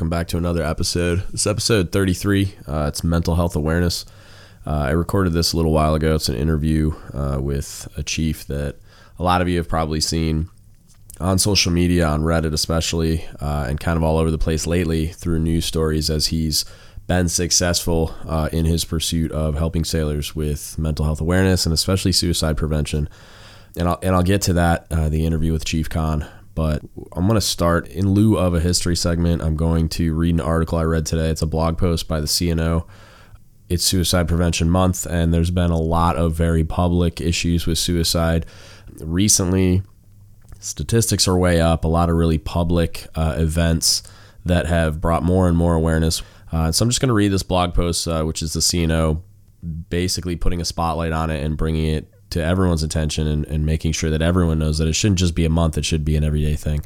Welcome back to another episode. This episode 33. Uh, it's mental health awareness. Uh, I recorded this a little while ago. It's an interview uh, with a chief that a lot of you have probably seen on social media, on Reddit especially, uh, and kind of all over the place lately through news stories as he's been successful uh, in his pursuit of helping sailors with mental health awareness and especially suicide prevention. And I'll, and I'll get to that, uh, the interview with Chief Khan. But I'm going to start in lieu of a history segment. I'm going to read an article I read today. It's a blog post by the CNO. It's Suicide Prevention Month, and there's been a lot of very public issues with suicide recently. Statistics are way up, a lot of really public uh, events that have brought more and more awareness. Uh, so I'm just going to read this blog post, uh, which is the CNO basically putting a spotlight on it and bringing it to everyone's attention and, and making sure that everyone knows that it shouldn't just be a month, it should be an everyday thing.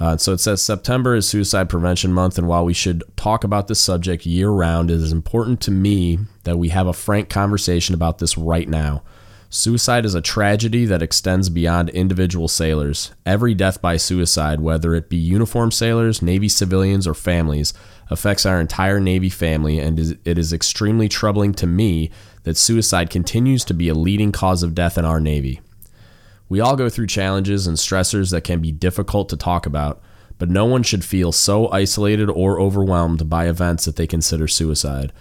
Uh, so it says September is Suicide Prevention Month, and while we should talk about this subject year round, it is important to me that we have a frank conversation about this right now. Suicide is a tragedy that extends beyond individual sailors. Every death by suicide, whether it be uniformed sailors, Navy civilians, or families, affects our entire Navy family, and it is extremely troubling to me that suicide continues to be a leading cause of death in our Navy. We all go through challenges and stressors that can be difficult to talk about, but no one should feel so isolated or overwhelmed by events that they consider suicide.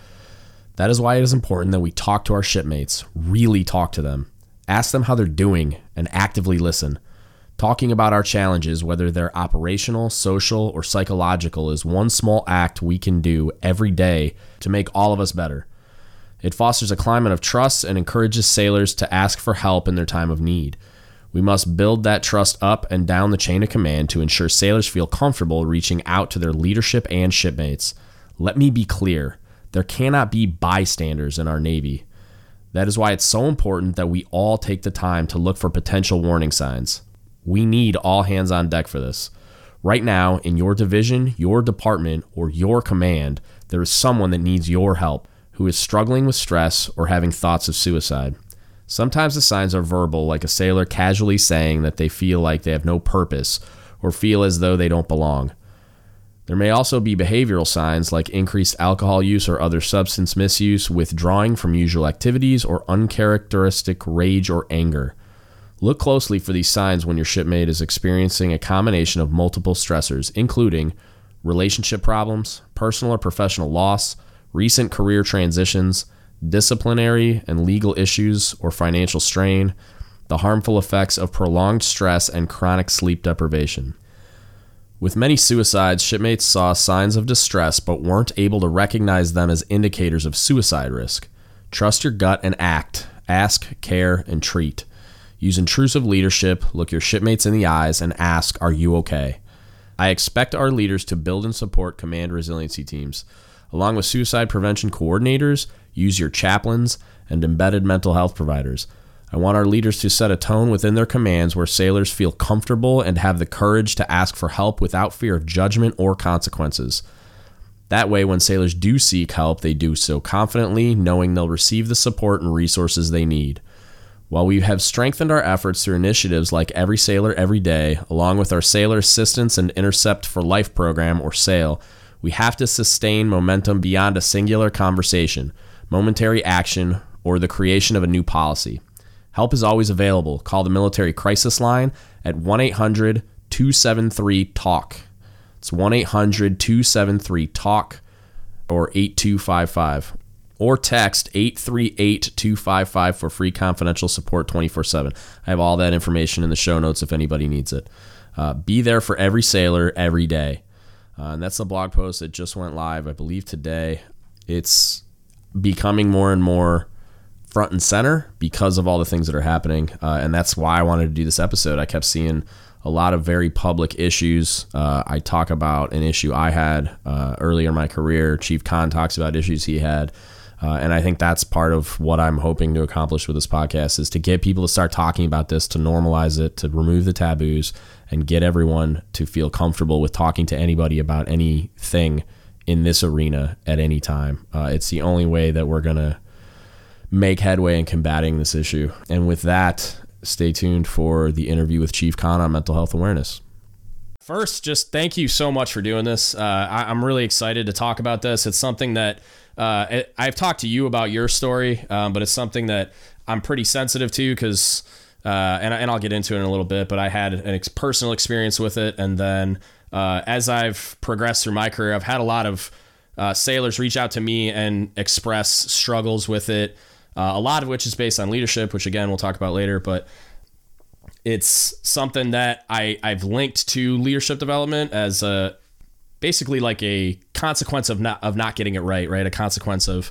That is why it is important that we talk to our shipmates, really talk to them, ask them how they're doing, and actively listen. Talking about our challenges, whether they're operational, social, or psychological, is one small act we can do every day to make all of us better. It fosters a climate of trust and encourages sailors to ask for help in their time of need. We must build that trust up and down the chain of command to ensure sailors feel comfortable reaching out to their leadership and shipmates. Let me be clear there cannot be bystanders in our Navy. That is why it's so important that we all take the time to look for potential warning signs. We need all hands on deck for this. Right now, in your division, your department, or your command, there is someone that needs your help who is struggling with stress or having thoughts of suicide. Sometimes the signs are verbal, like a sailor casually saying that they feel like they have no purpose or feel as though they don't belong. There may also be behavioral signs like increased alcohol use or other substance misuse, withdrawing from usual activities, or uncharacteristic rage or anger. Look closely for these signs when your shipmate is experiencing a combination of multiple stressors, including relationship problems, personal or professional loss, recent career transitions, disciplinary and legal issues or financial strain, the harmful effects of prolonged stress and chronic sleep deprivation. With many suicides, shipmates saw signs of distress but weren't able to recognize them as indicators of suicide risk. Trust your gut and act. Ask, care, and treat. Use intrusive leadership, look your shipmates in the eyes, and ask, Are you okay? I expect our leaders to build and support command resiliency teams. Along with suicide prevention coordinators, use your chaplains and embedded mental health providers. I want our leaders to set a tone within their commands where sailors feel comfortable and have the courage to ask for help without fear of judgment or consequences. That way, when sailors do seek help, they do so confidently, knowing they'll receive the support and resources they need. While we have strengthened our efforts through initiatives like Every Sailor Every Day, along with our Sailor Assistance and Intercept for Life program, or SAIL, we have to sustain momentum beyond a singular conversation, momentary action, or the creation of a new policy. Help is always available. Call the military crisis line at 1 800 273 TALK. It's 1 800 273 TALK or 8255. Or text 838 255 for free confidential support 24 7. I have all that information in the show notes if anybody needs it. Uh, be there for every sailor every day. Uh, and that's the blog post that just went live, I believe, today. It's becoming more and more front and center because of all the things that are happening. Uh, and that's why I wanted to do this episode. I kept seeing a lot of very public issues. Uh, I talk about an issue I had uh, earlier in my career. Chief Khan talks about issues he had. Uh, and I think that's part of what I'm hoping to accomplish with this podcast is to get people to start talking about this, to normalize it, to remove the taboos, and get everyone to feel comfortable with talking to anybody about anything in this arena at any time. Uh, it's the only way that we're going to make headway in combating this issue. And with that, stay tuned for the interview with Chief Khan on mental health awareness. First, just thank you so much for doing this. Uh, I, am really excited to talk about this. It's something that uh, I've talked to you about your story, um, but it's something that I'm pretty sensitive to because, uh, and, and I'll get into it in a little bit, but I had an ex- personal experience with it. And then uh, as I've progressed through my career, I've had a lot of uh, sailors reach out to me and express struggles with it, uh, a lot of which is based on leadership, which again, we'll talk about later. But it's something that I, I've linked to leadership development as a basically like a consequence of not of not getting it right, right? A consequence of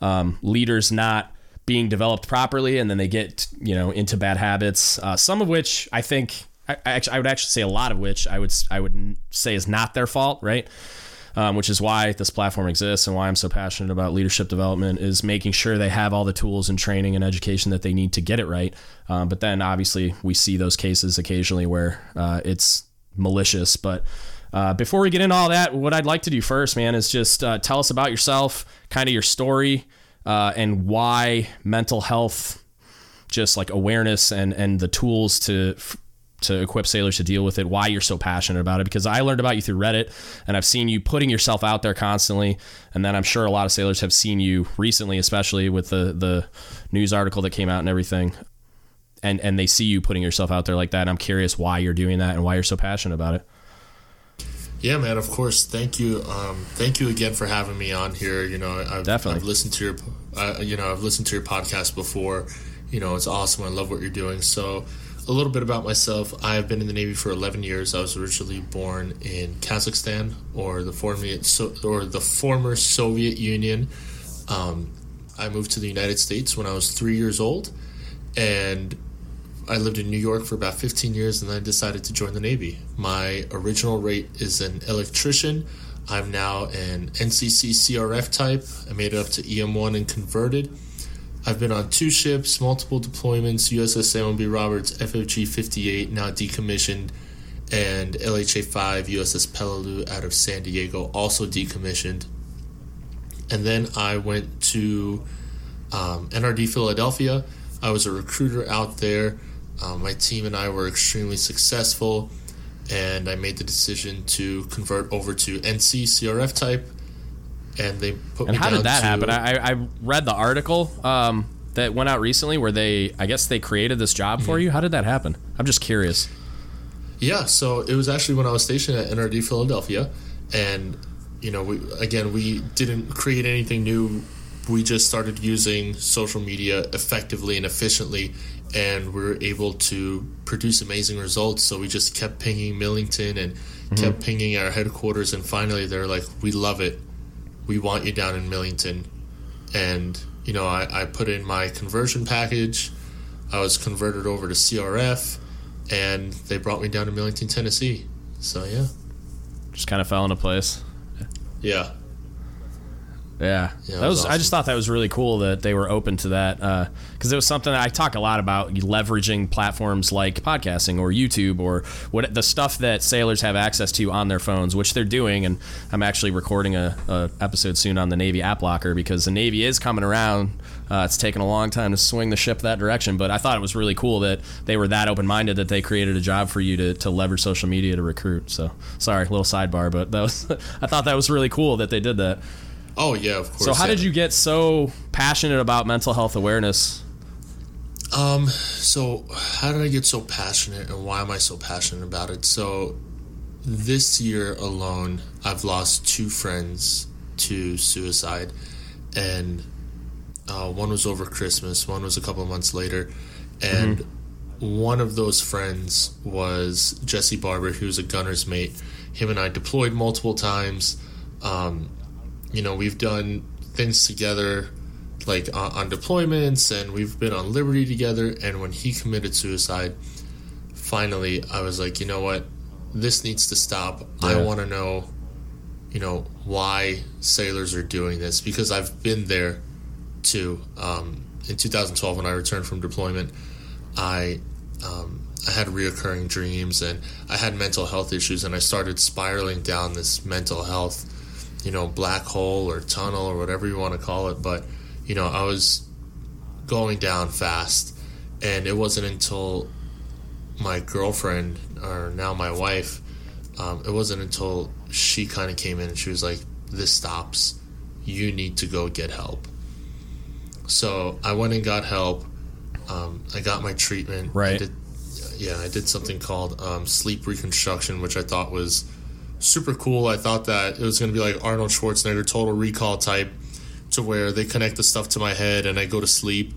um, leaders not being developed properly, and then they get you know into bad habits. Uh, some of which I think I, I, actually, I would actually say a lot of which I would I would say is not their fault, right? um, which is why this platform exists and why I'm so passionate about leadership development is making sure they have all the tools and training and education that they need to get it right. Um, but then obviously we see those cases occasionally where uh, it's malicious. But uh, before we get into all that, what I'd like to do first, man, is just uh, tell us about yourself, kind of your story, uh, and why mental health just like awareness and and the tools to to equip sailors to deal with it, why you're so passionate about it. Because I learned about you through Reddit and I've seen you putting yourself out there constantly. And then I'm sure a lot of sailors have seen you recently, especially with the, the news article that came out and everything. And, and they see you putting yourself out there like that. And I'm curious why you're doing that and why you're so passionate about it. Yeah, man. Of course. Thank you. Um, thank you again for having me on here. You know, I've, Definitely. I've listened to your, uh, you know, I've listened to your podcast before. You know, it's awesome. I love what you're doing. So, a little bit about myself. I've been in the Navy for 11 years. I was originally born in Kazakhstan, or the former or the former Soviet Union. Um, I moved to the United States when I was three years old, and I lived in New York for about 15 years, and then I decided to join the Navy. My original rate is an electrician. I'm now an NCC CRF type. I made it up to EM1 and converted. I've been on two ships, multiple deployments, USS Samuel B. Roberts, FFG 58, now decommissioned, and LHA 5, USS Peleliu out of San Diego, also decommissioned. And then I went to um, NRD Philadelphia. I was a recruiter out there. Um, my team and I were extremely successful, and I made the decision to convert over to NC CRF type and they put and how did that to, happen? I, I read the article um, that went out recently where they, I guess they created this job mm-hmm. for you. How did that happen? I'm just curious. Yeah, so it was actually when I was stationed at NRD Philadelphia, and you know, we again we didn't create anything new. We just started using social media effectively and efficiently, and we were able to produce amazing results. So we just kept pinging Millington and mm-hmm. kept pinging our headquarters, and finally they're like, "We love it we want you down in Millington. And, you know, I, I put in my conversion package. I was converted over to CRF, and they brought me down to Millington, Tennessee. So, yeah. Just kind of fell into place. Yeah. Yeah, yeah that was. was awesome. I just thought that was really cool that they were open to that because uh, it was something that I talk a lot about leveraging platforms like podcasting or YouTube or what the stuff that sailors have access to on their phones, which they're doing. And I'm actually recording a, a episode soon on the Navy app locker because the Navy is coming around. Uh, it's taken a long time to swing the ship that direction, but I thought it was really cool that they were that open minded that they created a job for you to, to leverage social media to recruit. So sorry, little sidebar, but that was I thought that was really cool that they did that. Oh yeah, of course. So how yeah. did you get so passionate about mental health awareness? Um, so how did I get so passionate and why am I so passionate about it? So this year alone, I've lost two friends to suicide and uh, one was over Christmas, one was a couple months later, and mm-hmm. one of those friends was Jesse Barber, who's a gunner's mate. Him and I deployed multiple times. Um, you know, we've done things together like uh, on deployments and we've been on liberty together and when he committed suicide finally i was like you know what this needs to stop yeah. i want to know you know why sailors are doing this because i've been there too um, in 2012 when i returned from deployment i um, i had reoccurring dreams and i had mental health issues and i started spiraling down this mental health you know, black hole or tunnel or whatever you want to call it. But, you know, I was going down fast. And it wasn't until my girlfriend, or now my wife, um, it wasn't until she kind of came in and she was like, "This stops. You need to go get help." So I went and got help. Um, I got my treatment. Right. I did, yeah, I did something called um, sleep reconstruction, which I thought was super cool. I thought that it was going to be like Arnold Schwarzenegger Total Recall type, to where they connect the stuff to my head and I go to sleep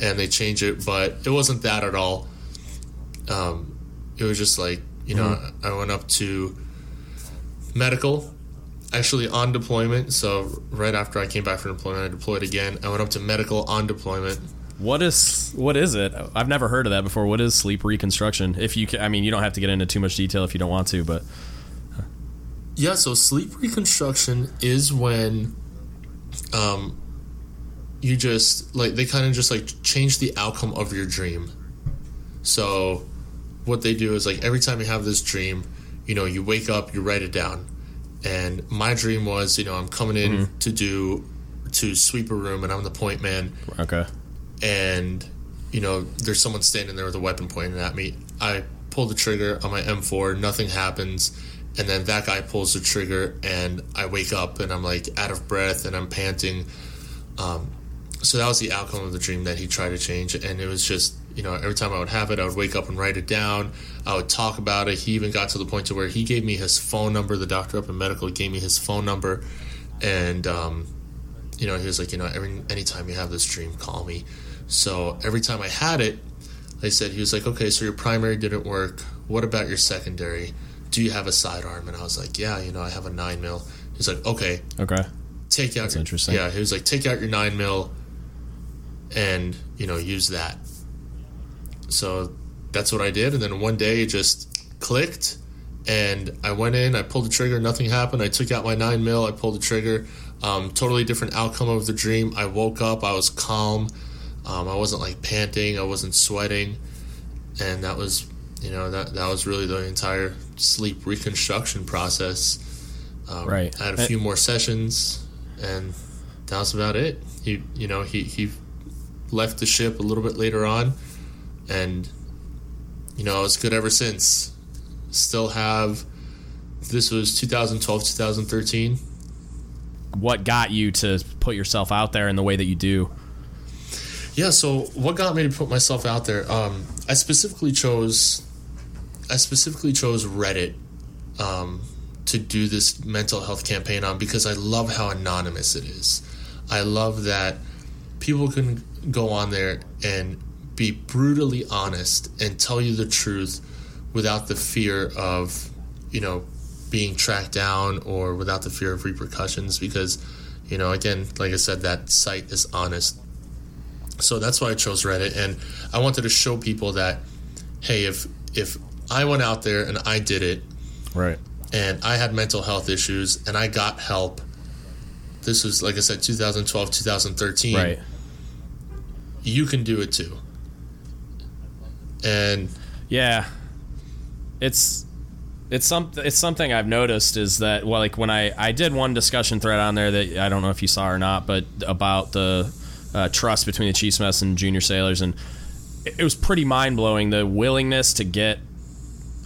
and they change it, but it wasn't that at all. Um, it was just like you know, mm-hmm. I went up to medical, actually on deployment. So right after I came back from deployment, I deployed again. I went up to medical on deployment. What is what is it? I've never heard of that before. What is sleep reconstruction? If you, can, I mean, you don't have to get into too much detail if you don't want to, but yeah. So sleep reconstruction is when, um, you just like they kind of just like change the outcome of your dream. So what they do is like every time you have this dream, you know, you wake up, you write it down. And my dream was, you know, I'm coming in mm-hmm. to do to sweep a room, and I'm the point man. Okay. And you know, there's someone standing there with a weapon pointing at me. I pull the trigger on my M4, nothing happens, and then that guy pulls the trigger, and I wake up and I'm like out of breath and I'm panting. Um, so that was the outcome of the dream that he tried to change, and it was just you know, every time I would have it, I would wake up and write it down. I would talk about it. He even got to the point to where he gave me his phone number. The doctor up in medical gave me his phone number, and um, you know, he was like, you know, every anytime you have this dream, call me. So every time I had it, I said he was like, okay, so your primary didn't work. What about your secondary? Do you have a sidearm? And I was like, yeah, you know, I have a nine mil. He's like, okay, okay, take out. That's your, interesting. Yeah, he was like, take out your nine mil, and you know, use that so that's what I did. And then one day it just clicked and I went in, I pulled the trigger, nothing happened. I took out my nine mil, I pulled the trigger. Um, totally different outcome of the dream. I woke up, I was calm. Um, I wasn't like panting, I wasn't sweating. And that was, you know, that, that was really the entire sleep reconstruction process. Um, right. I had a few more sessions and that was about it. He, you know, he, he left the ship a little bit later on and you know it's good ever since. Still have. This was 2012, 2013. What got you to put yourself out there in the way that you do? Yeah, so what got me to put myself out there? Um, I specifically chose, I specifically chose Reddit um, to do this mental health campaign on because I love how anonymous it is. I love that people can go on there and be brutally honest and tell you the truth without the fear of, you know, being tracked down or without the fear of repercussions because, you know, again, like I said, that site is honest. So that's why I chose Reddit and I wanted to show people that hey, if if I went out there and I did it, right. And I had mental health issues and I got help. This was like I said 2012, 2013. Right. You can do it too and yeah, it's it's some it's something I've noticed is that well, like when I I did one discussion thread on there that I don't know if you saw or not, but about the uh, trust between the Chiefs mess and junior sailors, and it was pretty mind blowing the willingness to get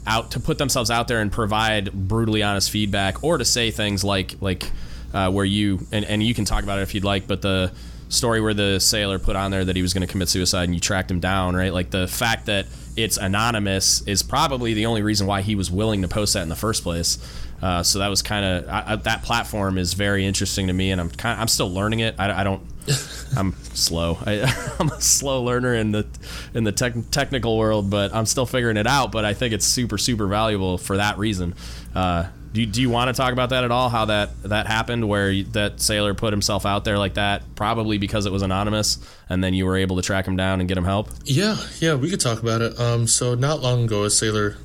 out to put themselves out there and provide brutally honest feedback or to say things like like uh, where you and, and you can talk about it if you'd like, but the story where the sailor put on there that he was going to commit suicide and you tracked him down, right? Like the fact that it's anonymous is probably the only reason why he was willing to post that in the first place. Uh, so that was kind of that platform is very interesting to me, and I'm kind I'm still learning it. I, I don't. I'm slow. I, am a slow learner in the in the tech, technical world, but I'm still figuring it out. But I think it's super super valuable for that reason. Uh, do you, do you want to talk about that at all? How that that happened, where you, that sailor put himself out there like that, probably because it was anonymous, and then you were able to track him down and get him help? Yeah, yeah, we could talk about it. Um, so not long ago, a sailor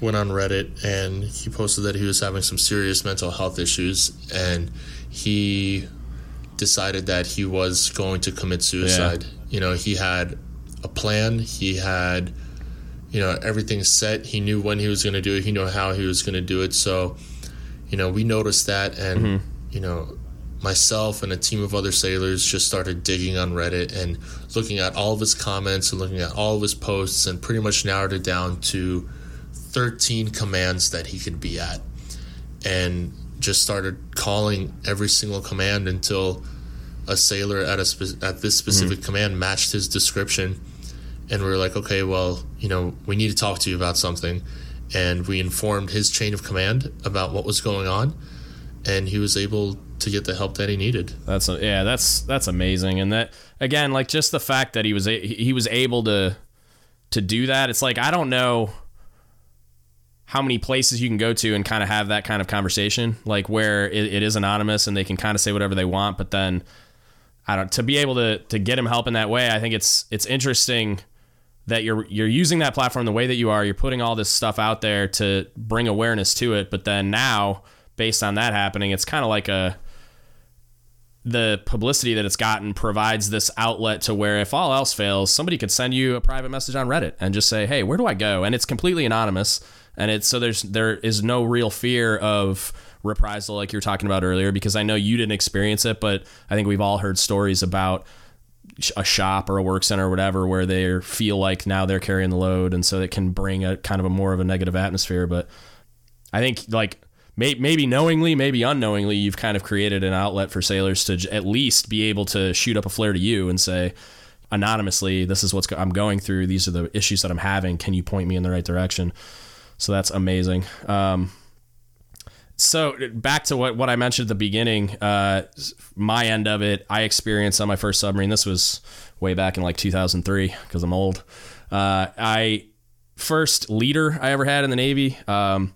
went on Reddit and he posted that he was having some serious mental health issues, and he decided that he was going to commit suicide. Yeah. You know, he had a plan. He had you know everything's set he knew when he was going to do it he knew how he was going to do it so you know we noticed that and mm-hmm. you know myself and a team of other sailors just started digging on reddit and looking at all of his comments and looking at all of his posts and pretty much narrowed it down to 13 commands that he could be at and just started calling every single command until a sailor at a spe- at this specific mm-hmm. command matched his description and we were like okay well you know we need to talk to you about something and we informed his chain of command about what was going on and he was able to get the help that he needed that's a, yeah that's that's amazing and that again like just the fact that he was a, he was able to to do that it's like i don't know how many places you can go to and kind of have that kind of conversation, like where it, it is anonymous and they can kind of say whatever they want, but then I don't to be able to to get him help in that way. I think it's it's interesting that you're you're using that platform the way that you are. You're putting all this stuff out there to bring awareness to it, but then now based on that happening, it's kind of like a the publicity that it's gotten provides this outlet to where if all else fails, somebody could send you a private message on Reddit and just say, "Hey, where do I go?" and it's completely anonymous and it's so there's there is no real fear of reprisal like you were talking about earlier because I know you didn't experience it, but I think we've all heard stories about a shop or a work center or whatever where they feel like now they're carrying the load and so it can bring a kind of a more of a negative atmosphere. But i think like may, maybe knowingly maybe unknowingly you've kind of created an outlet for sailors to at least be able to shoot up a flare to you and say anonymously this is what's i'm going through. These are the issues that i'm having. Can you point me in the right direction? So that's amazing. Um, so back to what, what I mentioned at the beginning, uh, my end of it, I experienced on my first submarine. This was way back in like 2003 because I'm old. Uh, I first leader I ever had in the Navy. Um,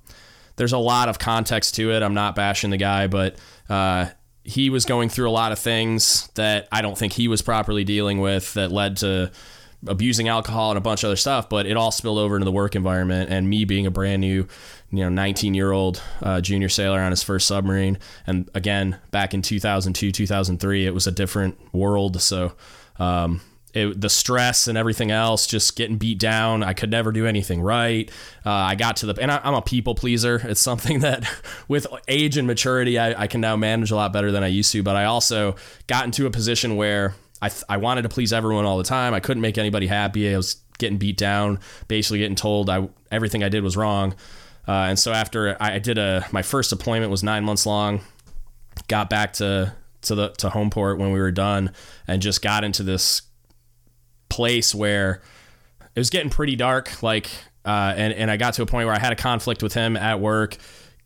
there's a lot of context to it. I'm not bashing the guy, but uh, he was going through a lot of things that I don't think he was properly dealing with that led to abusing alcohol and a bunch of other stuff, but it all spilled over into the work environment. And me being a brand new, you know, 19 year old uh, junior sailor on his first submarine, and again back in 2002, 2003, it was a different world. So. Um, it, the stress and everything else, just getting beat down. I could never do anything right. Uh, I got to the, and I, am a people pleaser. It's something that with age and maturity, I, I, can now manage a lot better than I used to. But I also got into a position where I, th- I wanted to please everyone all the time. I couldn't make anybody happy. I was getting beat down, basically getting told I everything I did was wrong. Uh, and so after I did a my first deployment was nine months long, got back to to the to Homeport when we were done, and just got into this place where it was getting pretty dark. Like, uh, and and I got to a point where I had a conflict with him at work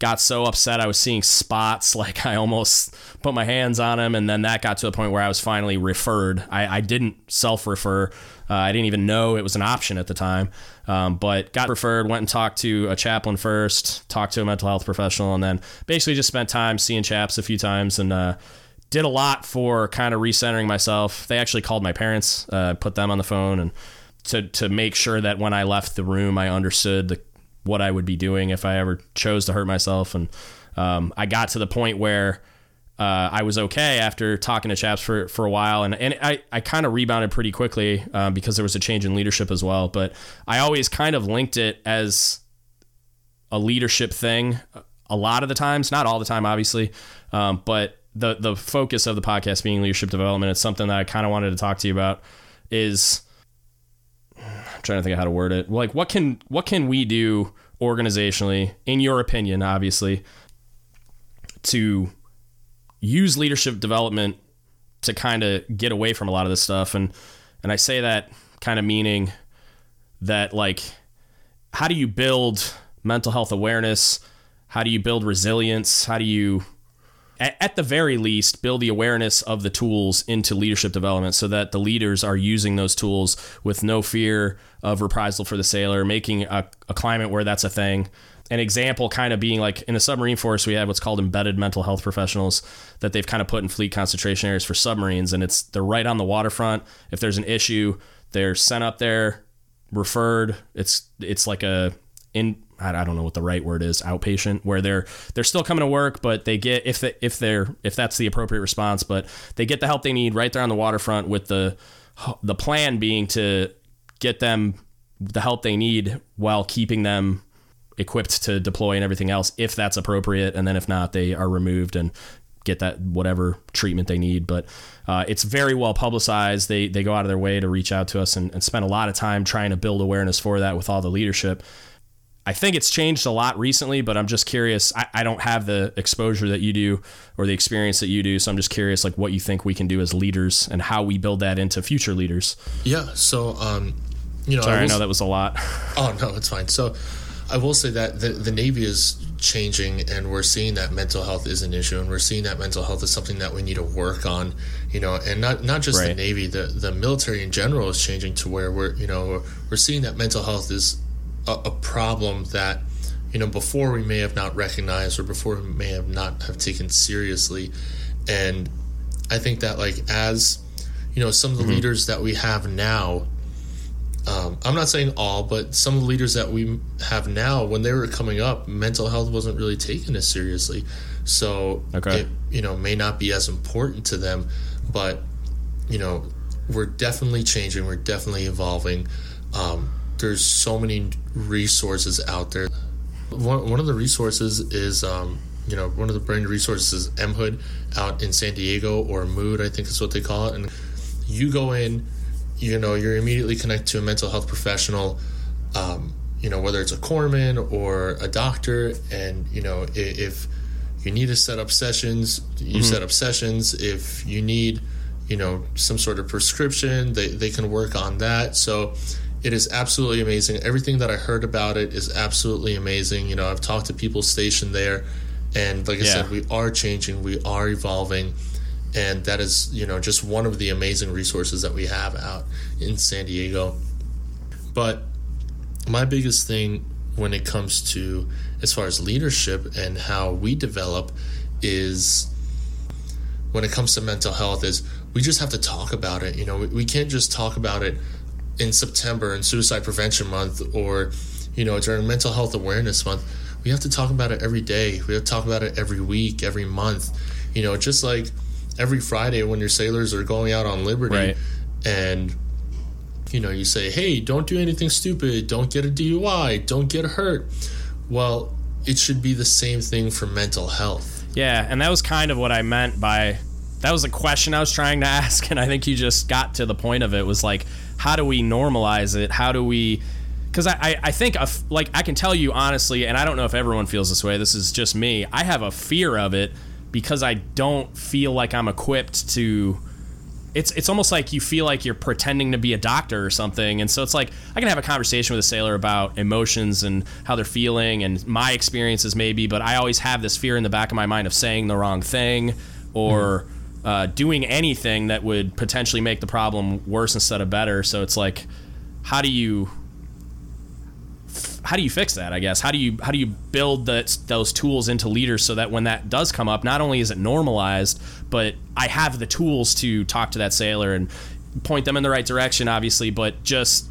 got so upset I was seeing spots like I almost put my hands on him and then that got to a point where I was finally referred. I, I didn't self-refer. Uh, I didn't even know it was an option at the time. Um, but got referred went and talked to a chaplain first talked to a mental health professional and then basically just spent time seeing chaps a few times and uh, did a lot for kind of recentering myself. They actually called my parents uh, put them on the phone and to, to make sure that when I left the room I understood the what I would be doing if I ever chose to hurt myself. And um, I got to the point where uh, I was okay after talking to chaps for, for a while. And, and I, I kind of rebounded pretty quickly um, because there was a change in leadership as well. But I always kind of linked it as a leadership thing a lot of the times, not all the time, obviously. Um, but the, the focus of the podcast being leadership development, it's something that I kind of wanted to talk to you about is I'm trying to think of how to word it. Like what can what can we do organizationally, in your opinion, obviously, to use leadership development to kind of get away from a lot of this stuff and and I say that kind of meaning that like how do you build mental health awareness? How do you build resilience? How do you at, the very least, build the awareness of the tools into leadership development so that the leaders are using those tools with no fear of reprisal for the sailor, making a, a climate where that's a thing. An example kind of being like in the submarine force, we have what's called embedded mental health professionals that they've kind of put in fleet concentration areas for submarines. And it's they're right on the waterfront. If there's an issue, they're sent up there, referred. It's it's like a in I don't know what the right word is outpatient where they're they're still coming to work but they get if they, if they're if that's the appropriate response but they get the help they need right there on the waterfront with the the plan being to get them the help they need while keeping them equipped to deploy and everything else if that's appropriate. And then if not they are removed and get that whatever treatment they need. But uh, it's very well publicized. They they go out of their way to reach out to us and, and spend a lot of time trying to build awareness for that with all the leadership I think it's changed a lot recently, but I'm just curious. I, I don't have the exposure that you do or the experience that you do. So I'm just curious, like, what you think we can do as leaders and how we build that into future leaders. Yeah. So, um, you know, sorry, I, I know that was a lot. Oh, no, it's fine. So I will say that the, the Navy is changing and we're seeing that mental health is an issue and we're seeing that mental health is something that we need to work on you know and not not just right. the navy the the military in general is changing to where we're you know we're, we're seeing that mental health is a, a problem that you know before we may have not recognized or before we may have not have taken seriously and i think that like as you know some of the mm-hmm. leaders that we have now um, i'm not saying all but some of the leaders that we have now when they were coming up mental health wasn't really taken as seriously so okay. it you know may not be as important to them but you know we're definitely changing we're definitely evolving um, there's so many resources out there. One, one of the resources is, um, you know, one of the brain resources is MHood out in San Diego or Mood, I think is what they call it. And you go in, you know, you're immediately connected to a mental health professional, um, you know, whether it's a corpsman or a doctor. And, you know, if you need to set up sessions, you mm-hmm. set up sessions. If you need, you know, some sort of prescription, they, they can work on that. So, it is absolutely amazing. Everything that I heard about it is absolutely amazing. You know, I've talked to people stationed there, and like I yeah. said, we are changing, we are evolving, and that is, you know, just one of the amazing resources that we have out in San Diego. But my biggest thing when it comes to as far as leadership and how we develop is when it comes to mental health is we just have to talk about it. You know, we, we can't just talk about it in September in Suicide Prevention Month or, you know, during Mental Health Awareness Month. We have to talk about it every day. We have to talk about it every week, every month. You know, just like every Friday when your sailors are going out on liberty right. and you know, you say, "Hey, don't do anything stupid. Don't get a DUI. Don't get hurt." Well, it should be the same thing for mental health. Yeah, and that was kind of what I meant by that was a question I was trying to ask and I think you just got to the point of it was like how do we normalize it? How do we because I, I, think, like, I can tell you honestly, and I don't know if everyone feels this way, this is just me. I have a fear of it because I don't feel like I'm equipped to. It's, it's almost like you feel like you're pretending to be a doctor or something. And so it's like I can have a conversation with a sailor about emotions and how they're feeling and my experiences, maybe, but I always have this fear in the back of my mind of saying the wrong thing or. Mm-hmm uh, doing anything that would potentially make the problem worse instead of better. So it's like, how do you how do you fix that? I guess how do you how do you build those tools into leaders so that when that does come up, not only is it normalized, but I have the tools to talk to that sailor and point them in the right direction, obviously, but just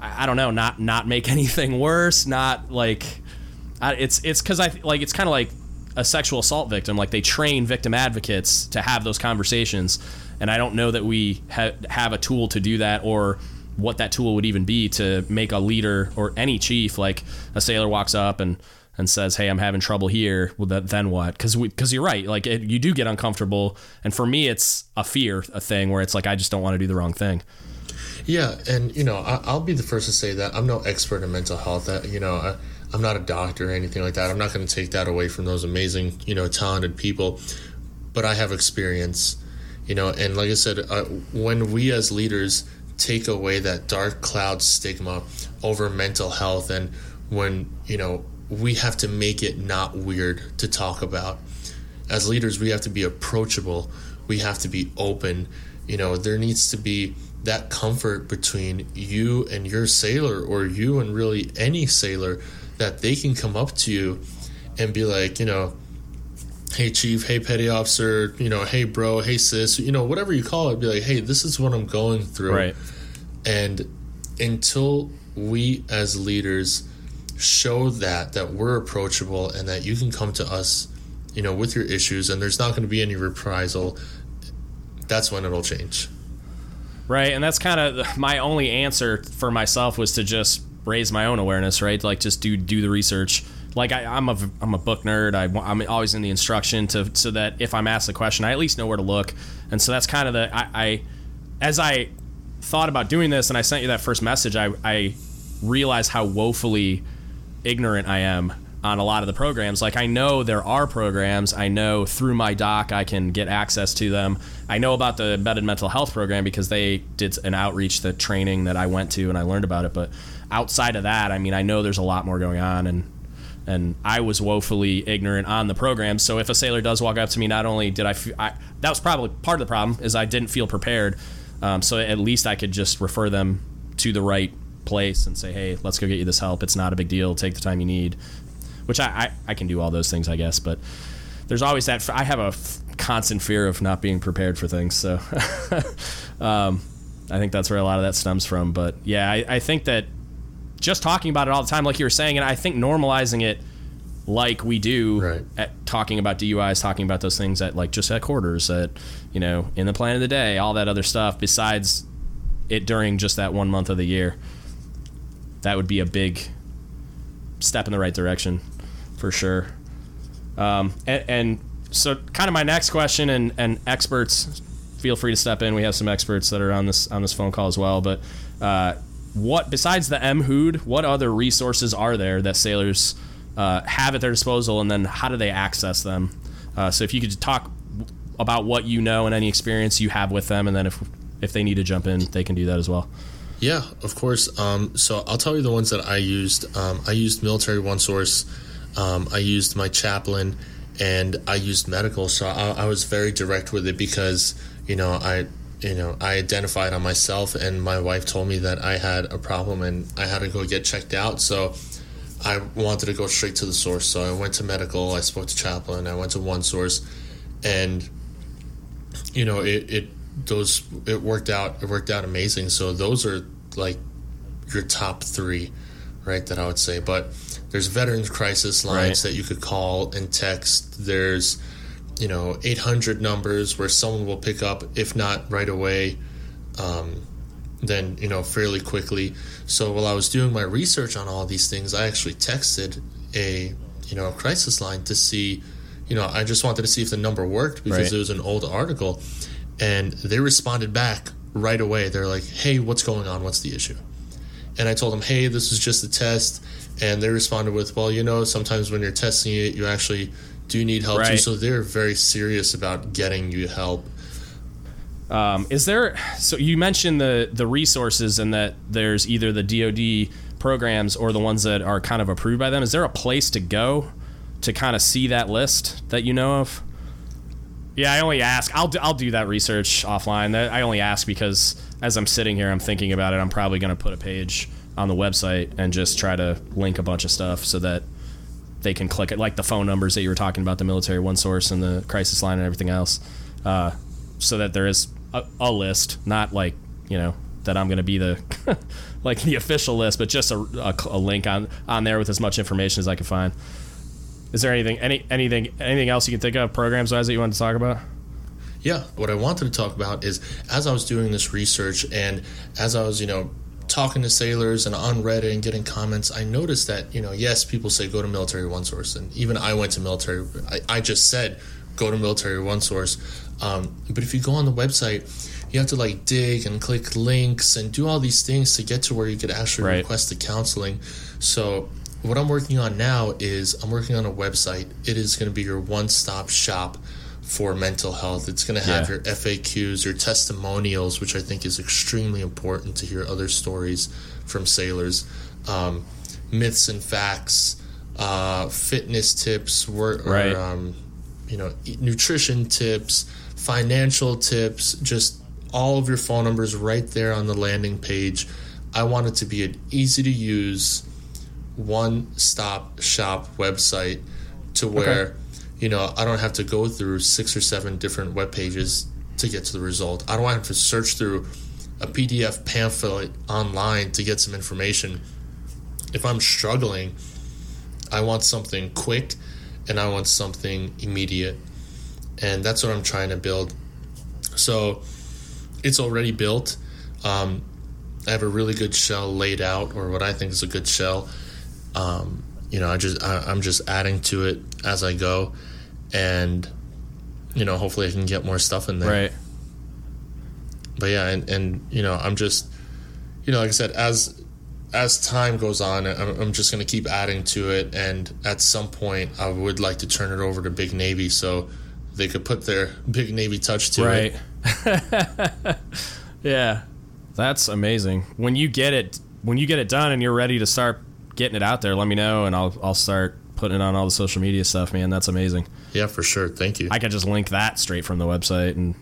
I, don't know, not not make anything worse, not like it's it's because I like it's kind of like a sexual assault victim. Like they train victim advocates to have those conversations, and I don't know that we ha- have a tool to do that or what that tool would even be to make a leader or any chief like a sailor walks up and and says, "Hey, I'm having trouble here." Well, that, then what? Because because you're right. Like it, you do get uncomfortable, and for me, it's a fear, a thing where it's like I just don't want to do the wrong thing. Yeah, and you know, I, will be the first to say that I'm no expert in mental health. That you know, I, I'm not a doctor or anything like that. I'm not going to take that away from those amazing, you know, talented people. But I have experience, you know, and like I said, uh, when we as leaders take away that dark cloud stigma over mental health, and when you know we have to make it not weird to talk about. As leaders, we have to be approachable. We have to be open. You know, there needs to be that comfort between you and your sailor, or you and really any sailor that they can come up to you and be like, you know, hey chief, hey petty officer, you know, hey bro, hey sis, you know, whatever you call it, be like, hey, this is what I'm going through. Right. And until we as leaders show that that we're approachable and that you can come to us, you know, with your issues and there's not going to be any reprisal, that's when it'll change. Right, and that's kind of my only answer for myself was to just raise my own awareness, right? Like just do do the research. Like I, am a I'm a book nerd. I, I'm always in the instruction to so that if I'm asked a question, I at least know where to look. And so that's kind of the I, I as I thought about doing this and I sent you that first message, I I realized how woefully ignorant I am on a lot of the programs. Like I know there are programs. I know through my doc I can get access to them. I know about the embedded mental health program because they did an outreach, the training that I went to, and I learned about it. But outside of that, I mean, I know there's a lot more going on, and and I was woefully ignorant on the program. So if a sailor does walk up to me, not only did I, I that was probably part of the problem is I didn't feel prepared. Um, so at least I could just refer them to the right place and say, hey, let's go get you this help. It's not a big deal. Take the time you need which I, I, I can do all those things, I guess. But there's always that. I have a f- constant fear of not being prepared for things. So um, I think that's where a lot of that stems from. But yeah, I, I think that just talking about it all the time, like you were saying, and I think normalizing it like we do right. at talking about DUIs, talking about those things at like just at quarters, at you know, in the plan of the day, all that other stuff. Besides it during just that one month of the year, that would be a big step in the right direction for sure. Um, and, and, so, kind of my next question, and, and experts, feel free to step in. We have some experts that are on this on this phone call as well. But uh, what besides the MHOOD, what other resources are there that sailors uh, have at their disposal, and then how do they access them? Uh, so, if you could talk about what you know and any experience you have with them, and then if if they need to jump in, they can do that as well. Yeah, of course. Um, so I'll tell you the ones that I used. Um, I used Military One Source. Um, I used my chaplain, and I used medical. So I, I, was very direct with it because you know I you know I identified on myself, and my wife told me that I had a problem and I had to go get checked out. So I wanted to go straight to the source. So I went to medical. I spoke to chaplain. I went to One Source, and you know it, it those it worked out it worked out amazing so those are like your top three right that i would say but there's veterans crisis lines right. that you could call and text there's you know 800 numbers where someone will pick up if not right away um, then you know fairly quickly so while i was doing my research on all these things i actually texted a you know a crisis line to see you know i just wanted to see if the number worked because right. it was an old article and they responded back right away. They're like, "Hey, what's going on? What's the issue?" And I told them, "Hey, this is just a test." And they responded with, "Well, you know, sometimes when you're testing it, you actually do need help right. too." So they're very serious about getting you help. Um, is there? So you mentioned the the resources and that there's either the DoD programs or the ones that are kind of approved by them. Is there a place to go to kind of see that list that you know of? Yeah, I only ask. I'll do, I'll do that research offline. I only ask because as I'm sitting here, I'm thinking about it. I'm probably going to put a page on the website and just try to link a bunch of stuff so that they can click it, like the phone numbers that you were talking about, the military one source and the crisis line and everything else, uh, so that there is a, a, list, not like you know that I'm going to be the like the official list, but just a, a, a link on on there with as much information as I can find. Is there anything any anything anything else you can think of programs wise that you want to talk about? Yeah, what I wanted to talk about is as I was doing this research and as I was, you know, talking to sailors and on Reddit and getting comments, I noticed that, you know, yes, people say go to Military One Source. And even I went to military, I, I just said go to Military One Source. Um, but if you go on the website, you have to like dig and click links and do all these things to get to where you could actually right. request the counseling. So what I'm working on now is I'm working on a website. It is going to be your one stop shop for mental health. It's going to have yeah. your FAQs, your testimonials, which I think is extremely important to hear other stories from sailors, um, myths and facts, uh, fitness tips, or, right. or um, you know, nutrition tips, financial tips, just all of your phone numbers right there on the landing page. I want it to be an easy to use one stop shop website to where okay. You know I don't have to go through six or seven different web pages to get to the result. I don't have to search through a PDF pamphlet online to get some information. If I'm struggling, I want something quick and I want something immediate. And that's what I'm trying to build. So it's already built. Um, I have a really good shell laid out, or what I think is a good shell um, you know, I just I, am just adding to it as I go, and you know, hopefully I can get more stuff in there. Right. But yeah, and and you know, I'm just, you know, like I said, as as time goes on, I'm, I'm just going to keep adding to it. And at some point, I would like to turn it over to Big Navy so they could put their Big Navy touch to right. it. yeah, that's amazing. When you get it, when you get it done and you're ready to start getting it out there, let me know and I'll I'll start putting it on all the social media stuff. Man, that's amazing. Yeah, for sure. Thank you. I could just link that straight from the website and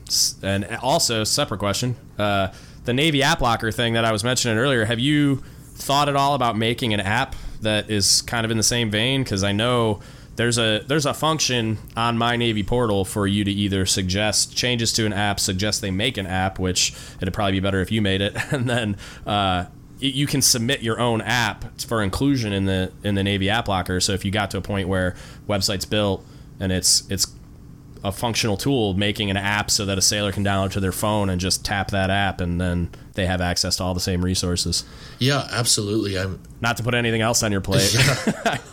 and also separate question. Uh, the Navy app locker thing that I was mentioning earlier. Have you thought at all about making an app that is kind of in the same vein? Because I know there's a there's a function on my Navy portal for you to either suggest changes to an app, suggest they make an app, which it'd probably be better if you made it, and then uh, you can submit your own app for inclusion in the in the Navy app locker. So if you got to a point where website's built and it's it's a functional tool making an app so that a sailor can download to their phone and just tap that app and then they have access to all the same resources. Yeah, absolutely. I'm not to put anything else on your plate. Yeah.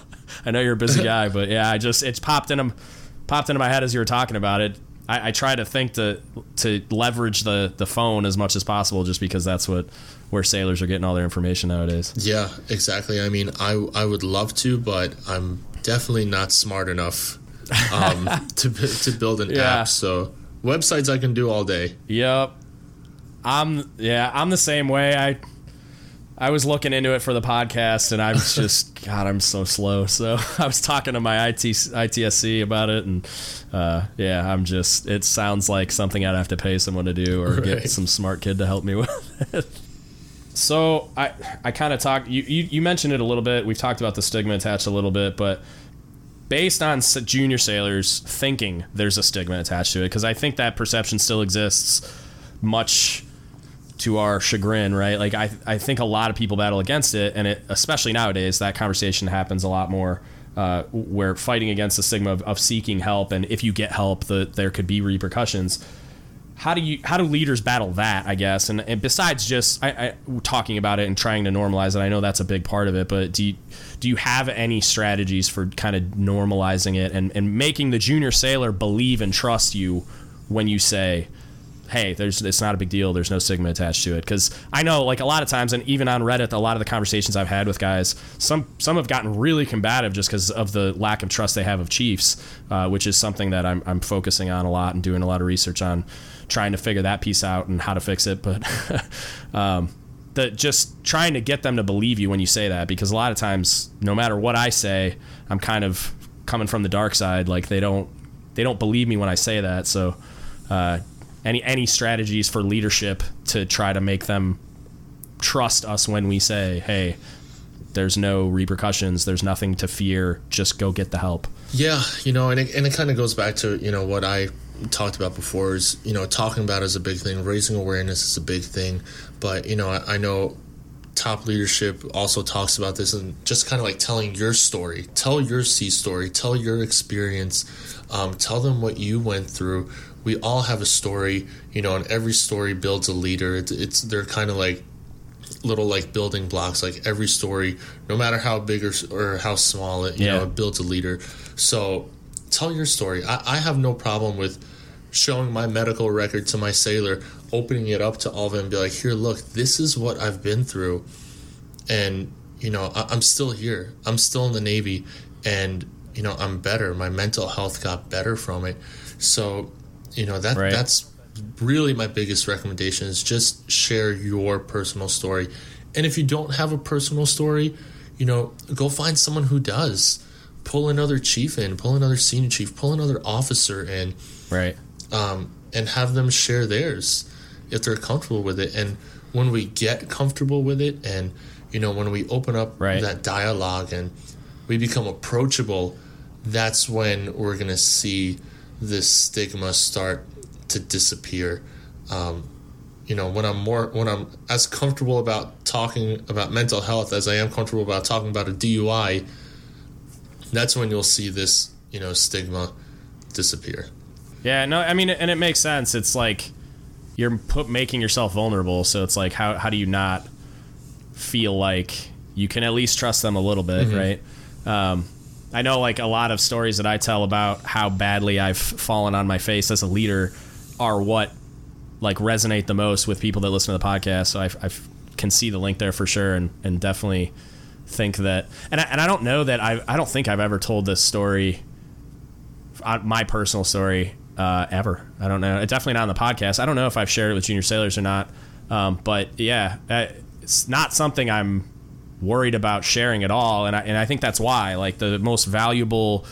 I know you're a busy guy, but yeah, I just it's popped in popped into my head as you were talking about it. I, I try to think to to leverage the the phone as much as possible, just because that's what where sailors are getting all their information nowadays. Yeah, exactly. I mean, I I would love to, but I'm definitely not smart enough um, to to build an yeah. app. So websites I can do all day. Yep. I'm yeah, I'm the same way. I I was looking into it for the podcast, and I was just, God, I'm so slow. So I was talking to my IT, ITSC about it, and uh, yeah, I'm just. It sounds like something I'd have to pay someone to do, or right. get some smart kid to help me with. So I, I kind of talked. You, you, you mentioned it a little bit. We've talked about the stigma attached a little bit, but based on junior sailors thinking there's a stigma attached to it, because I think that perception still exists much to our chagrin, right? Like I, I think a lot of people battle against it, and it, especially nowadays, that conversation happens a lot more. Uh, where fighting against the stigma of, of, seeking help, and if you get help, the, there could be repercussions. How do you how do leaders battle that? I guess, and, and besides just I, I, talking about it and trying to normalize it, I know that's a big part of it. But do you do you have any strategies for kind of normalizing it and, and making the junior sailor believe and trust you when you say, hey, there's it's not a big deal. There's no stigma attached to it. Because I know, like a lot of times, and even on Reddit, a lot of the conversations I've had with guys, some some have gotten really combative just because of the lack of trust they have of chiefs, uh, which is something that I'm I'm focusing on a lot and doing a lot of research on, trying to figure that piece out and how to fix it. But um, the just trying to get them to believe you when you say that, because a lot of times, no matter what I say, I'm kind of coming from the dark side. Like they don't they don't believe me when I say that. So. Uh, any any strategies for leadership to try to make them trust us when we say, "Hey, there's no repercussions, there's nothing to fear, just go get the help." Yeah, you know, and it, and it kind of goes back to you know what I talked about before is you know talking about is a big thing, raising awareness is a big thing, but you know I, I know top leadership also talks about this and just kind of like telling your story, tell your c story, tell your experience, um, tell them what you went through we all have a story, you know, and every story builds a leader. It's, it's they're kind of like little like building blocks. Like every story, no matter how big or, or how small it, you yeah. know, it builds a leader. So tell your story. I, I have no problem with showing my medical record to my sailor, opening it up to all of them, be like, "Here, look, this is what I've been through," and you know, I, I'm still here. I'm still in the Navy, and you know, I'm better. My mental health got better from it. So you know that right. that's really my biggest recommendation is just share your personal story and if you don't have a personal story you know go find someone who does pull another chief in pull another senior chief pull another officer in right um, and have them share theirs if they're comfortable with it and when we get comfortable with it and you know when we open up right. that dialogue and we become approachable that's when we're going to see this stigma start to disappear. Um, you know, when I'm more when I'm as comfortable about talking about mental health as I am comfortable about talking about a DUI, that's when you'll see this, you know, stigma disappear. Yeah, no, I mean, and it makes sense. It's like you're put, making yourself vulnerable, so it's like how how do you not feel like you can at least trust them a little bit, mm-hmm. right? Um, I know like a lot of stories that I tell about how badly I've fallen on my face as a leader are what like resonate the most with people that listen to the podcast. So I've, I've can see the link there for sure, and and definitely think that. And I, and I don't know that I I don't think I've ever told this story, uh, my personal story, uh, ever. I don't know. Definitely not on the podcast. I don't know if I've shared it with junior sailors or not. Um, but yeah, it's not something I'm worried about sharing at all, and I, and I think that's why. Like the most valuable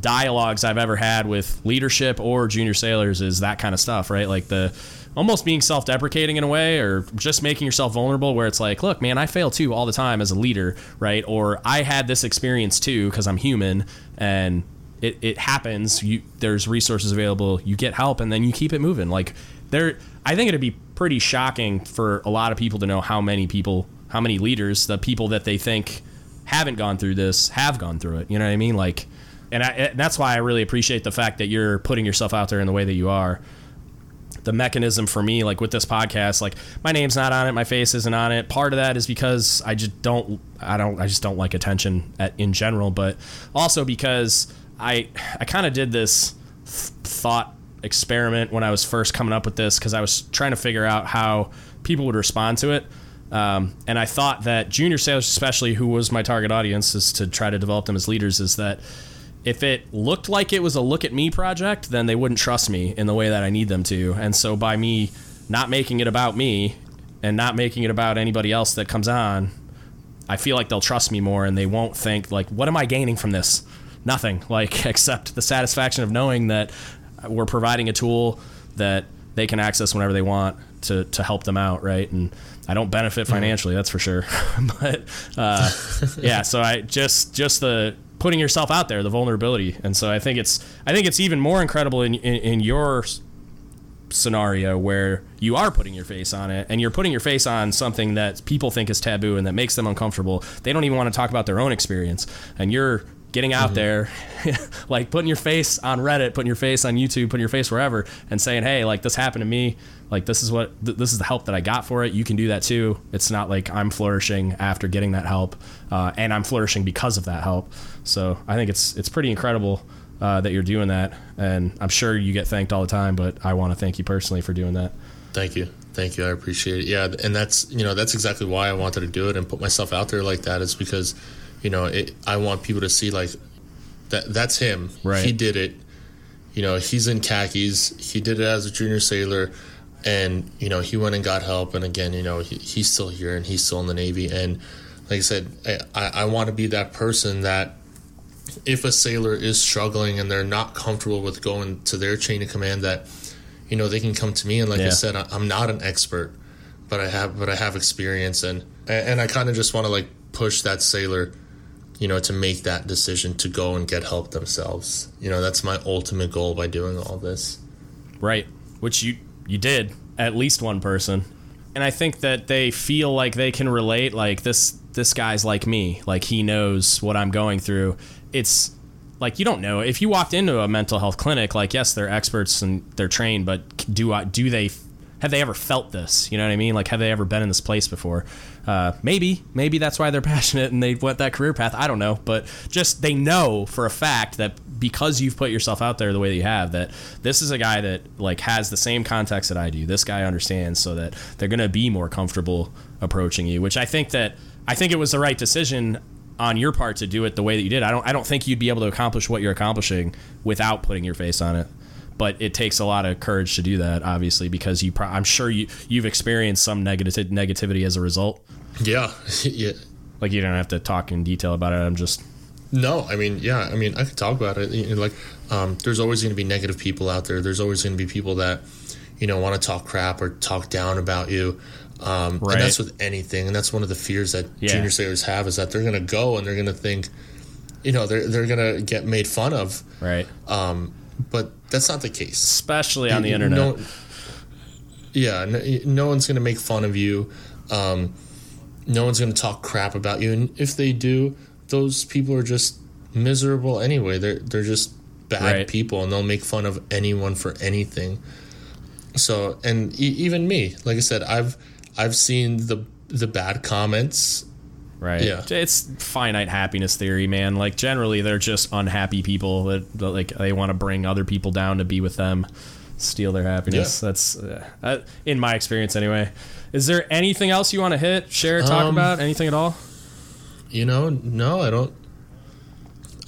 dialogues I've ever had with leadership or junior sailors is that kind of stuff, right? Like the almost being self-deprecating in a way or just making yourself vulnerable where it's like look man i fail too all the time as a leader right or i had this experience too because i'm human and it, it happens you there's resources available you get help and then you keep it moving like there i think it'd be pretty shocking for a lot of people to know how many people how many leaders, the people that they think haven't gone through this, have gone through it. You know what I mean? Like, and, I, and that's why I really appreciate the fact that you're putting yourself out there in the way that you are. The mechanism for me, like with this podcast, like my name's not on it, my face isn't on it. Part of that is because I just don't, I don't, I just don't like attention at, in general, but also because I, I kind of did this thought experiment when I was first coming up with this because I was trying to figure out how people would respond to it. Um, and I thought that junior sailors, especially who was my target audience, is to try to develop them as leaders. Is that if it looked like it was a look at me project, then they wouldn't trust me in the way that I need them to. And so by me not making it about me and not making it about anybody else that comes on, I feel like they'll trust me more and they won't think like, what am I gaining from this? Nothing like except the satisfaction of knowing that we're providing a tool that they can access whenever they want to, to help them out. Right. And, I don't benefit mm-hmm. financially, that's for sure. but uh, yeah, so I just just the putting yourself out there, the vulnerability, and so I think it's I think it's even more incredible in in, in your scenario where you are putting your face on it and you're putting your face on something that people think is taboo and that makes them uncomfortable. They don't even want to talk about their own experience, and you're getting out mm-hmm. there, like putting your face on Reddit, putting your face on YouTube, putting your face wherever, and saying, "Hey, like this happened to me. Like this is what th- this is the help that I got for it. You can do that too. It's not like I'm flourishing after getting that help, uh, and I'm flourishing because of that help. So I think it's it's pretty incredible." Uh, that you're doing that, and I'm sure you get thanked all the time. But I want to thank you personally for doing that. Thank you, thank you. I appreciate it. Yeah, and that's you know that's exactly why I wanted to do it and put myself out there like that. Is because you know, it, I want people to see like that that's him. Right. He did it. You know, he's in khakis. He did it as a junior sailor, and you know he went and got help. And again, you know he, he's still here and he's still in the Navy. And like I said, I, I want to be that person that if a sailor is struggling and they're not comfortable with going to their chain of command, that you know they can come to me. And like yeah. I said, I'm not an expert, but I have but I have experience, and and I kind of just want to like push that sailor you know, to make that decision to go and get help themselves. You know, that's my ultimate goal by doing all this. Right. Which you you did at least one person. And I think that they feel like they can relate like this this guy's like me, like he knows what I'm going through. It's like you don't know if you walked into a mental health clinic like yes, they're experts and they're trained, but do I do they have they ever felt this? You know what I mean? Like have they ever been in this place before? Uh, maybe, maybe that's why they're passionate and they went that career path. I don't know, but just they know for a fact that because you've put yourself out there the way that you have, that this is a guy that like has the same context that I do. This guy understands, so that they're gonna be more comfortable approaching you. Which I think that I think it was the right decision on your part to do it the way that you did. I don't I don't think you'd be able to accomplish what you're accomplishing without putting your face on it but it takes a lot of courage to do that obviously because you pro- i'm sure you you've experienced some negative negativity as a result. Yeah. Yeah. Like you don't have to talk in detail about it. I'm just no i mean yeah i mean i could talk about it. You know, like um, there's always going to be negative people out there. There's always going to be people that you know want to talk crap or talk down about you. Um, right. and that's with anything and that's one of the fears that yeah. junior sailors have is that they're going to go and they're going to think you know they're, they're going to get made fun of. Right. Um, but that's not the case, especially on the internet. No, yeah, no, no one's going to make fun of you. Um, no one's going to talk crap about you, and if they do, those people are just miserable anyway. They're they're just bad right. people, and they'll make fun of anyone for anything. So, and e- even me, like I said, I've I've seen the the bad comments right? Yeah, it's finite happiness theory, man. Like generally, they're just unhappy people that, that like they want to bring other people down to be with them. steal their happiness. Yeah. That's uh, in my experience anyway. Is there anything else you want to hit, share, talk um, about? Anything at all? You know, no, I don't.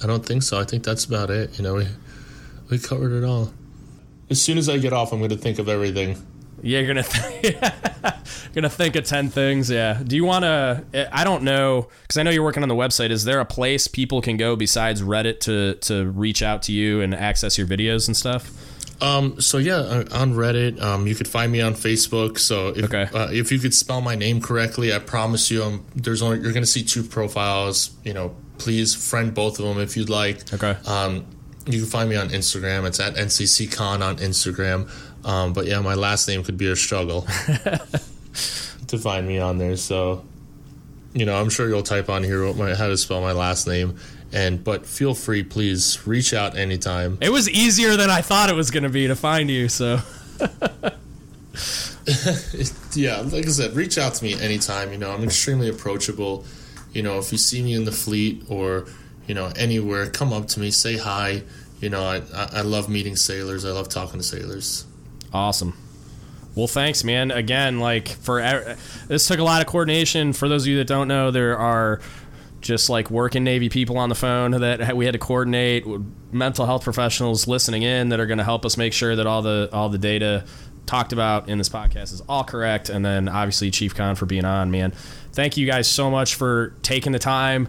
I don't think so. I think that's about it. You know, we we covered it all. As soon as I get off, I'm going to think of everything. Yeah, you're gonna th- gonna think of ten things. Yeah. Do you want to? I don't know because I know you're working on the website. Is there a place people can go besides Reddit to to reach out to you and access your videos and stuff? Um, so yeah, uh, on Reddit, um, you could find me on Facebook. So if, okay. uh, if you could spell my name correctly, I promise you, um, there's only you're gonna see two profiles. You know, please friend both of them if you'd like. Okay. Um, you can find me on Instagram. It's at NCCKhan on Instagram. Um, but yeah, my last name could be a struggle to find me on there. So, you know, I'm sure you'll type on here my, how to spell my last name. And but feel free, please reach out anytime. It was easier than I thought it was going to be to find you. So. yeah, like I said, reach out to me anytime. You know, I'm extremely approachable. You know, if you see me in the fleet or you know anywhere, come up to me, say hi. You know, I I love meeting sailors. I love talking to sailors. Awesome. Well, thanks, man. Again, like for this took a lot of coordination. For those of you that don't know, there are just like working Navy people on the phone that we had to coordinate. Mental health professionals listening in that are going to help us make sure that all the all the data talked about in this podcast is all correct. And then obviously Chief Khan for being on, man. Thank you guys so much for taking the time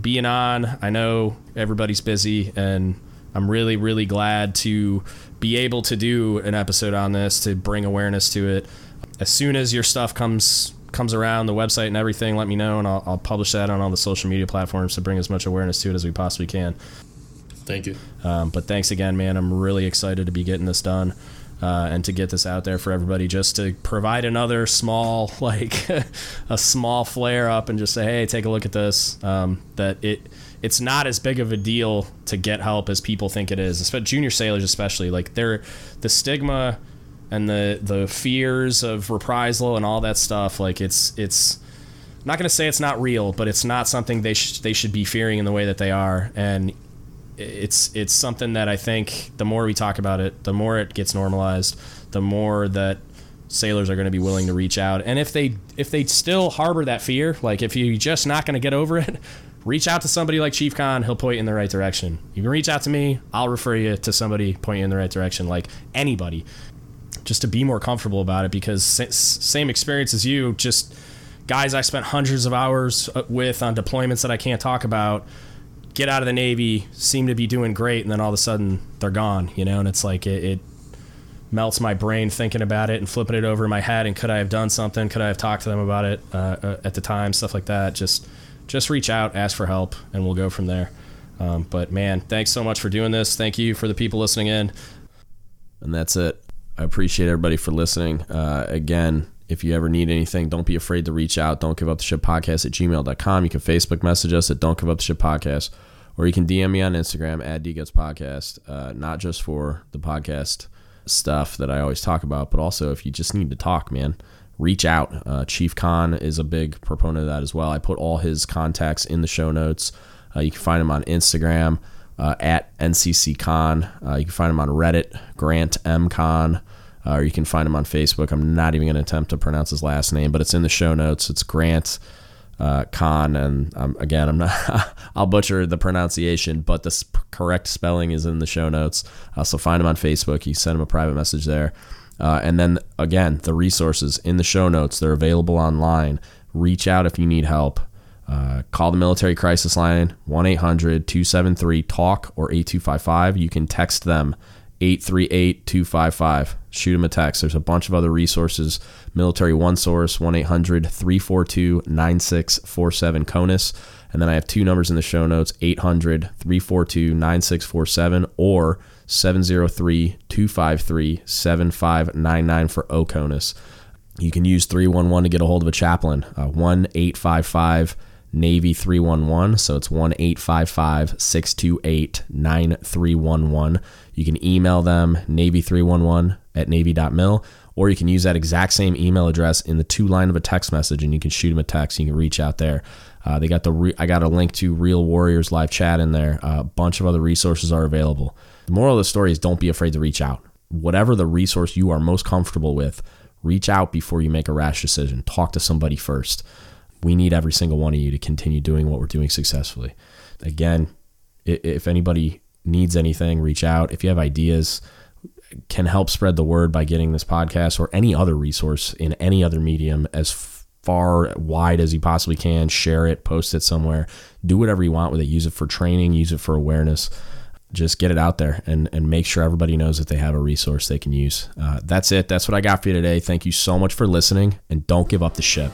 being on. I know everybody's busy, and I'm really really glad to be able to do an episode on this to bring awareness to it. As soon as your stuff comes comes around, the website and everything, let me know, and I'll, I'll publish that on all the social media platforms to bring as much awareness to it as we possibly can. Thank you. Um, but thanks again, man. I'm really excited to be getting this done. Uh, and to get this out there for everybody just to provide another small like a small flare up and just say hey take a look at this um, that it it's not as big of a deal to get help as people think it is. Especially junior sailors, especially like they're the stigma and the the fears of reprisal and all that stuff. Like it's it's. I'm not gonna say it's not real, but it's not something they sh- they should be fearing in the way that they are, and it's it's something that I think the more we talk about it, the more it gets normalized, the more that sailors are going to be willing to reach out. And if they if they still harbor that fear, like if you're just not going to get over it, reach out to somebody like Chief Khan. He'll point you in the right direction. You can reach out to me. I'll refer you to somebody, point you in the right direction, like anybody, just to be more comfortable about it. Because same experience as you, just guys I spent hundreds of hours uh, with on deployments that I can't talk about. Get out of the Navy, seem to be doing great, and then all of a sudden they're gone. You know, and it's like it, it melts my brain thinking about it and flipping it over in my head. And could I have done something? Could I have talked to them about it uh, uh, at the time? Stuff like that. Just just reach out, ask for help, and we'll go from there. Um, but man, thanks so much for doing this. Thank you for the people listening in. And that's it. I appreciate everybody for listening. Uh, again, if you ever need anything, don't be afraid to reach out. Don't give up the ship podcast at gmail.com. You can Facebook message us at Don't Give Up the Ship Podcast, or you can DM me on Instagram at DGuts Podcast, uh, not just for the podcast stuff that I always talk about, but also if you just need to talk, man reach out. Uh, Chief Khan is a big proponent of that as well. I put all his contacts in the show notes. Uh, you can find him on Instagram uh, at NCCKhan. Uh, you can find him on Reddit, Grant M Khan, uh, or you can find him on Facebook. I'm not even going to attempt to pronounce his last name, but it's in the show notes. It's Grant uh, Khan, and um, again, I'm not. I'll butcher the pronunciation, but the sp- correct spelling is in the show notes. so find him on Facebook. You send him a private message there. Uh, and then again, the resources in the show notes, they're available online. Reach out if you need help. Uh, call the military crisis line 1 800 273 TALK or 8255. You can text them 838 255. Shoot them a text. There's a bunch of other resources. Military One Source 1 800 342 9647 CONUS. And then I have two numbers in the show notes 800 342 9647 or 703 253 7599 for OCONUS. You can use 311 to get a hold of a chaplain, uh, 1 855 Navy 311. So it's 1 855 628 9311. You can email them Navy311 at Navy.mil, or you can use that exact same email address in the two line of a text message and you can shoot them a text. You can reach out there. Uh, they got the re- I got a link to Real Warriors live chat in there. Uh, a bunch of other resources are available. The moral of the story is don't be afraid to reach out. whatever the resource you are most comfortable with, reach out before you make a rash decision. Talk to somebody first. We need every single one of you to continue doing what we're doing successfully. Again, if anybody needs anything, reach out. If you have ideas, can help spread the word by getting this podcast or any other resource in any other medium as far wide as you possibly can. Share it, post it somewhere, do whatever you want with it. Use it for training, use it for awareness. Just get it out there and, and make sure everybody knows that they have a resource they can use. Uh, that's it. That's what I got for you today. Thank you so much for listening and don't give up the ship.